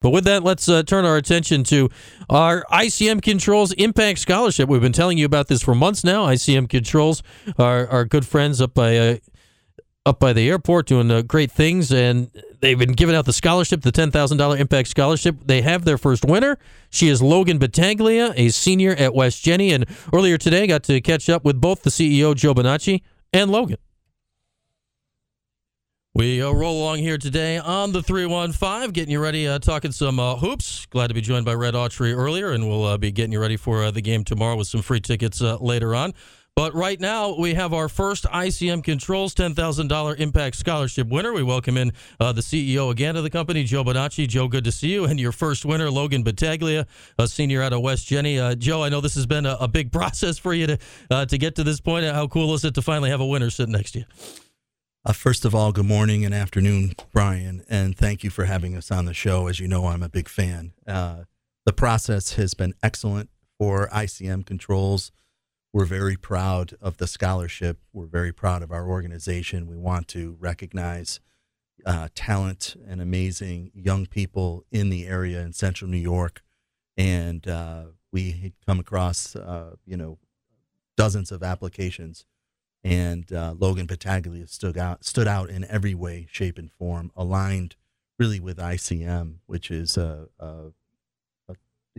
But with that, let's uh, turn our attention to our ICM Controls Impact Scholarship. We've been telling you about this for months now. ICM Controls are our good friends up by uh, up by the airport doing uh, great things, and they've been giving out the scholarship, the ten thousand dollar Impact Scholarship. They have their first winner. She is Logan Battaglia, a senior at West Genny, and earlier today got to catch up with both the CEO Joe Bonacci and Logan. We uh, roll along here today on the 315, getting you ready, uh, talking some uh, hoops. Glad to be joined by Red Autry earlier, and we'll uh, be getting you ready for uh, the game tomorrow with some free tickets uh, later on. But right now, we have our first ICM Controls $10,000 Impact Scholarship winner. We welcome in the CEO again of the company, Joe Bonacci. Joe, good to see you. And your first winner, Logan Battaglia, a senior out of West Genny. Joe, I know this has been a, a big process for you to, to get to this point. How cool is it to finally have a winner sitting next to you? Uh, first of all, good morning and afternoon, Brian, and thank you for having us on the show. As you know, I'm a big fan. Uh, the process has been excellent for ICM Controls. We're very proud of the scholarship. We're very proud of our organization. We want to recognize uh, talent and amazing young people in the area in Central New York, and uh, we come across, uh, you know, dozens of applications and uh, Logan Battaglia stood out stood out in every way, shape, and form, aligned really with ICM, which is a, a, a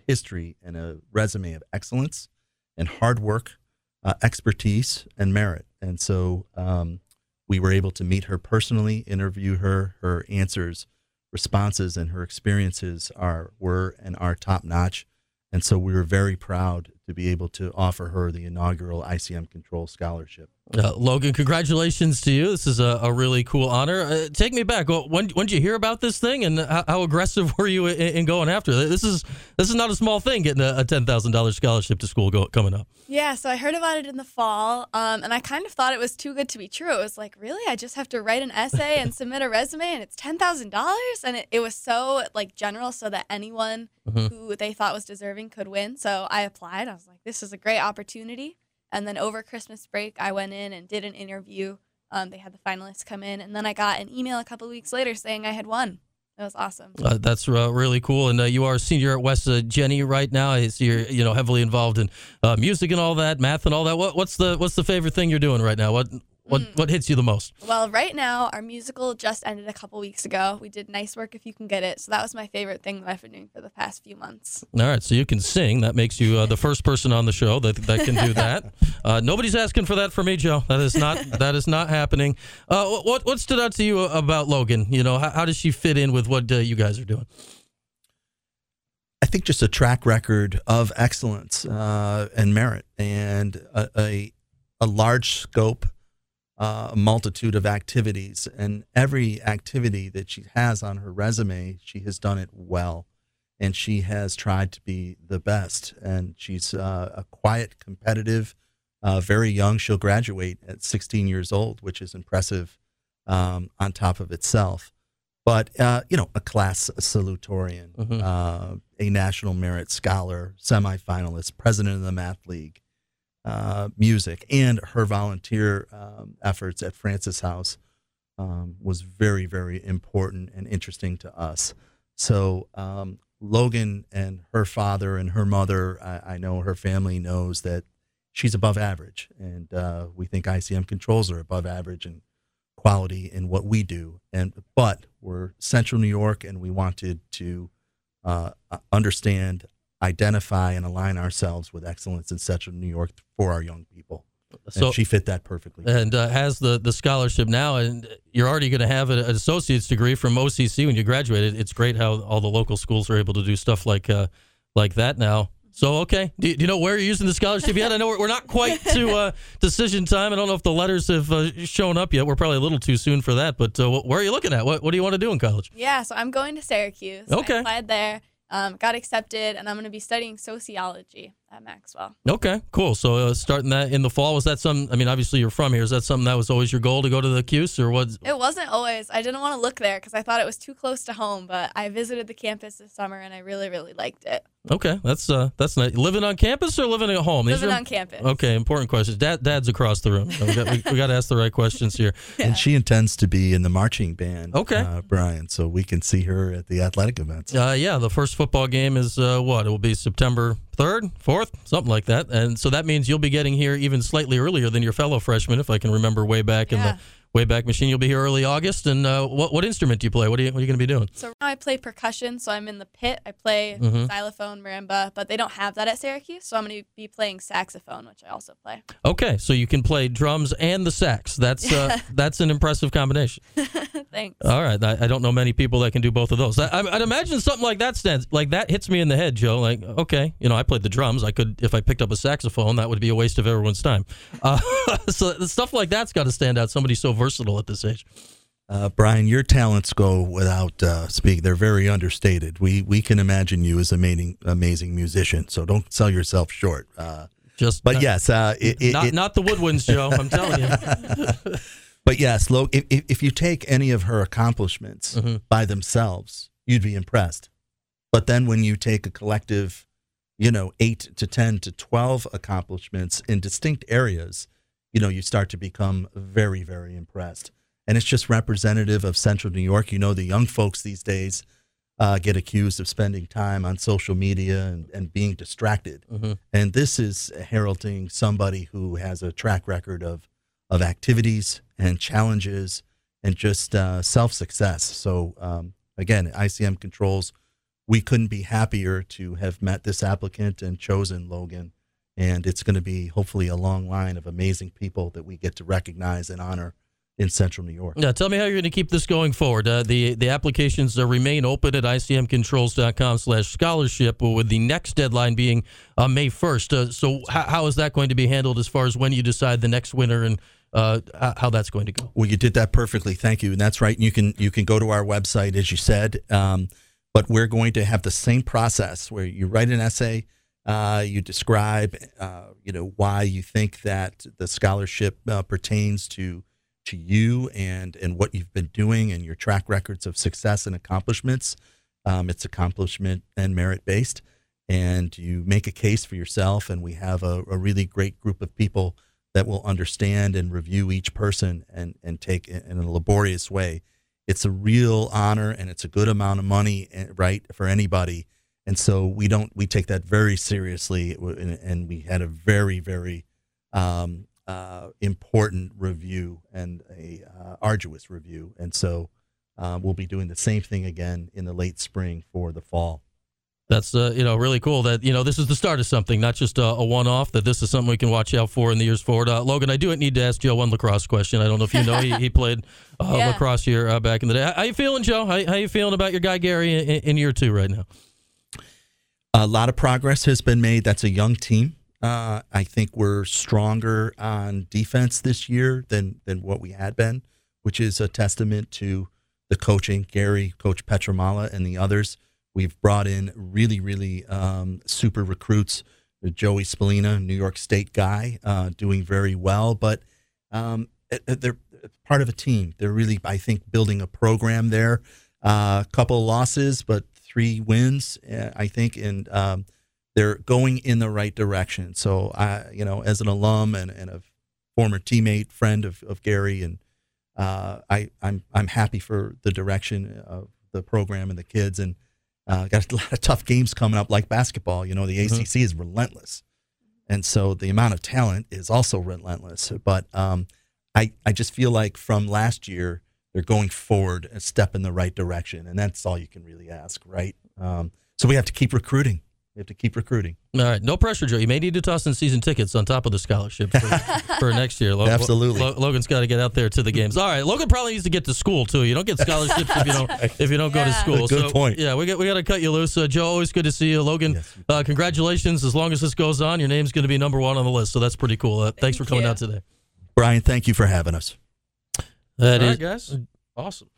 history and a resume of excellence and hard work, uh, expertise, and merit. And so um, we were able to meet her personally, interview her. Her answers, responses, and her experiences are were and are top notch. And so we were very proud to be able to offer her the inaugural ICM Control Scholarship. Uh, Logan, congratulations to you. This is a, a really cool honor. Uh, take me back. When, when did you hear about this thing, and how, how aggressive were you in, in, going after it? This is this is not a small thing. Getting a, a ten thousand dollars scholarship to school go, coming up. Yeah, so I heard about it in the fall, um, and I kind of thought it was too good to be true. It was like, really, I just have to write an essay and submit a resume, and it's ten thousand dollars, and it, it, was so like general, so that anyone mm-hmm. who they thought was deserving could win. So I applied. I was like, this is a great opportunity. And then over Christmas break, I went in and did an interview. Um, they had the finalists come in, and then I got an email a couple weeks later saying I had won. It was awesome. Uh, that's uh, really cool. And uh, you are a senior at West uh, Genny right now. See you're you know heavily involved in uh, music and all that, math and all that. What, what's the what's the favorite thing you're doing right now? What what mm. what hits you the most? Well, right now our musical just ended a couple weeks ago. We did nice work if you can get it. So that was my favorite thing that I've been doing for the past few months. All right, so you can sing. That makes you uh, the first person on the show that that can do that. uh, nobody's asking for that for me, Joe. That is not that is not happening. Uh, what what stood out to you about Logan? You know, how, how does she fit in with what uh, you guys are doing? I think just a track record of excellence uh, and merit, and a, a, a large scope uh, a multitude of activities, and every activity that she has on her resume, she has done it well, and she has tried to be the best. And she's uh, a quiet, competitive, uh, very young. She'll graduate at 16 years old, which is impressive um, on top of itself. But uh, you know, a class salutatorian, mm-hmm. Uh, a national merit scholar, semifinalist, president of the Math League uh, music and her volunteer um, efforts at Francis House um, was very, very important and interesting to us. So um, Logan and her father and her mother, I, I, know her family knows that she's above average, and uh, we think ICM controls are above average in quality in what we do. And but we're Central New York, and we wanted to uh, understand identify and align ourselves with excellence in Central New York for our young people. So and she fit that perfectly. And uh, has the, the scholarship now, and you're already going to have an associate's degree from OCC when you graduate. It's great how all the local schools are able to do stuff like uh, like that now. So okay, do, do, you know where you're using the scholarship yet? I know we're, we're not quite to uh, decision time. I don't know if the letters have uh, shown up yet. We're probably a little too soon for that. But uh, where are you looking at? What What do you want to do in college? Yeah, so I'm going to Syracuse. Okay, I applied there um, got accepted, and I'm going to be studying sociology at Maxwell. Okay, cool. So uh, starting that in the fall was that some? I mean, obviously you're from here. Is that something that was always your goal to go to the Cuse, or what? It wasn't always. I didn't want to look there because I thought it was too close to home. But I visited the campus this summer and I really, really liked it. Okay, that's uh, that's nice. Living on campus or living at home? These Living are- on campus. Okay, important questions. Dad, Dad's across the room. We got, we, we got to ask the right questions here. Yeah. And she intends to be in the marching band. Okay. uh, Brian, so we can see her at the athletic events. Uh, yeah, the first football game is uh, what? It will be September 3rd, 4th, something like that. And so that means you'll be getting here even slightly earlier than your fellow freshmen, if I can remember way back in the way back machine. You'll be here early August. And uh, what, what instrument do you play? What are you, what are you going to be doing? So now I play percussion. So I'm in the pit. I play Mhm. xylophone, marimba, but they don't have that at Syracuse. So I'm going to be playing saxophone, which I also play. Okay, so you can play drums and the sax. That's uh, that's an impressive combination. Thanks. All right, I, I don't know many people that can do both of those. I, I- I'd imagine something like that stands like that hits me in the head, Joe. Like, okay, you know, I played the drums. I could if I picked up a saxophone, that would be a waste of everyone's time. Uh, so stuff like that's got to stand out. Somebody so versatile at this age. Uh, Brian, your talents go without uh, speak. They're very understated. We we can imagine you as a amazing amazing musician. So don't sell yourself short. Uh, Just, but not, yes, uh, it, it, not it- not the woodwinds, Joe. I'm telling you. But yes, Lo, if, if you take any of her accomplishments Mhm. by themselves, you'd be impressed. But then when you take a collective, you know, eight to ten to twelve accomplishments in distinct areas, you know, you start to become very very impressed. And it's just representative of Central New York. You know, the young folks these days uh, get accused of spending time on social media and, and being distracted. Mhm. And this is heralding somebody who has a track record of of activities and challenges and just uh, self success. So um, again, ICM controls. We couldn't be happier to have met this applicant and chosen Logan. And it's going to be hopefully a long line of amazing people that we get to recognize and honor in Central New York. Yeah, tell me how you're going to keep this going forward. Uh, the the applications uh, remain open at icmcontrols.com slash scholarship, with the next deadline being uh, May 1st. Uh, so how, how is that going to be handled as far as when you decide the next winner and uh, how that's going to go? Well, you did that perfectly. Thank you. And that's right. You can you can go to our website as you said. Um, but we're going to have the same process where you write an essay, uh, you describe, uh, you know, why you think that the scholarship uh, pertains to to you and and what you've been doing and your track records of success and accomplishments. Um, it's accomplishment and merit based, and you make a case for yourself. And we have a, a really great group of people that will understand and review each person and and take in a laborious way. It's a real honor and it's a good amount of money, eh, right, for anybody. And so we don't we take that very seriously, and and we had a very very um, uh, important review and a uh, arduous review. And so uh, we'll be doing the same thing again in the late spring for the fall. That's uh, you know really cool that you know this is the start of something, not just a, a one-off. That this is something we can watch out for in the years forward. Uh, Logan, I do need to ask Joe one lacrosse question. I don't know if you know he, he played uh, Yeah. lacrosse here uh, back in the day. How, how you feeling, Joe? How, how you feeling about your guy Gary in, in year two right now? A lot of progress has been made. That's a young team. Uh, I think we're stronger on defense this year than than what we had been, which is a testament to the coaching, Gary, Coach Petramala, and the others. We've brought in really, really um, super recruits. Joey Spallina, New York State guy, uh, doing very well, but um, it- it- they're part of a team. They're really, I think, building a program there. A uh, couple of losses, but three wins, I think, and um, they're going in the right direction. So, I, you know, as an alum and, and a former teammate, friend of, of Gary, and uh, I, I'm I'm happy for the direction of the program and the kids, and uh, got a lot of tough games coming up, like basketball. You know, the Mhm. ACC is relentless, and so the amount of talent is also relentless. But um, I I just feel like from last year they're going forward a step in the right direction, and that's all you can really ask, right? Um, so we have to keep recruiting. We have to keep recruiting. All right, no pressure, Joe. You may need to toss in season tickets on top of the scholarship for, for next year. Lo- Absolutely. Lo- Logan's got to get out there to the games. All right, Logan probably needs to get to school too. You don't get scholarships if you don't if you don't go to Yeah. school. Good so, point. Yeah, we got we got to cut you loose. Uh, Joe, always good to see you. Logan, Yes. uh, congratulations. As long as this goes on, your name's going to be number one on the list. So that's pretty cool. Uh, thanks for coming you. out today. Brian, thank you for having us. That All is right, guys. awesome.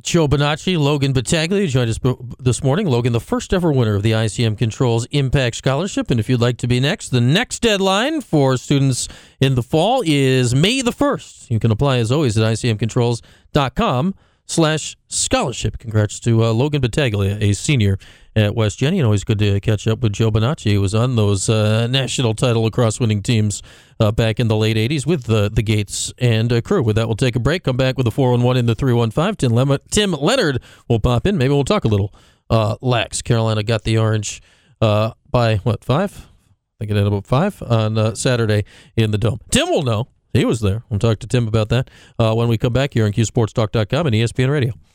Joe Bonacci, Logan Battaglia joined us this morning. Logan, the first ever winner of the ICM Controls Impact Scholarship. And if you'd like to be next, the next deadline for students in the fall is May the 1st. You can apply as always at icmcontrols.com slash scholarship. Congrats to uh, Logan Battaglia, a senior at West Genny. And always good to catch up with Joe Bonacci, who was on those uh, national title lacrosse winning teams uh, back in the late 80s with the, the Gaits and uh, crew. With that, we'll take a break, come back with the 411 in the 315. Tim, Lem- Tim Leonard will pop in. Maybe we'll talk a little uh, lax. Carolina got the orange uh, by, what, five? I think it ended up five on uh, Saturday in the Dome. Tim will know. He was there. We'll talk to Tim about that uh, when we come back here on QSportsTalk.com and ESPN Radio.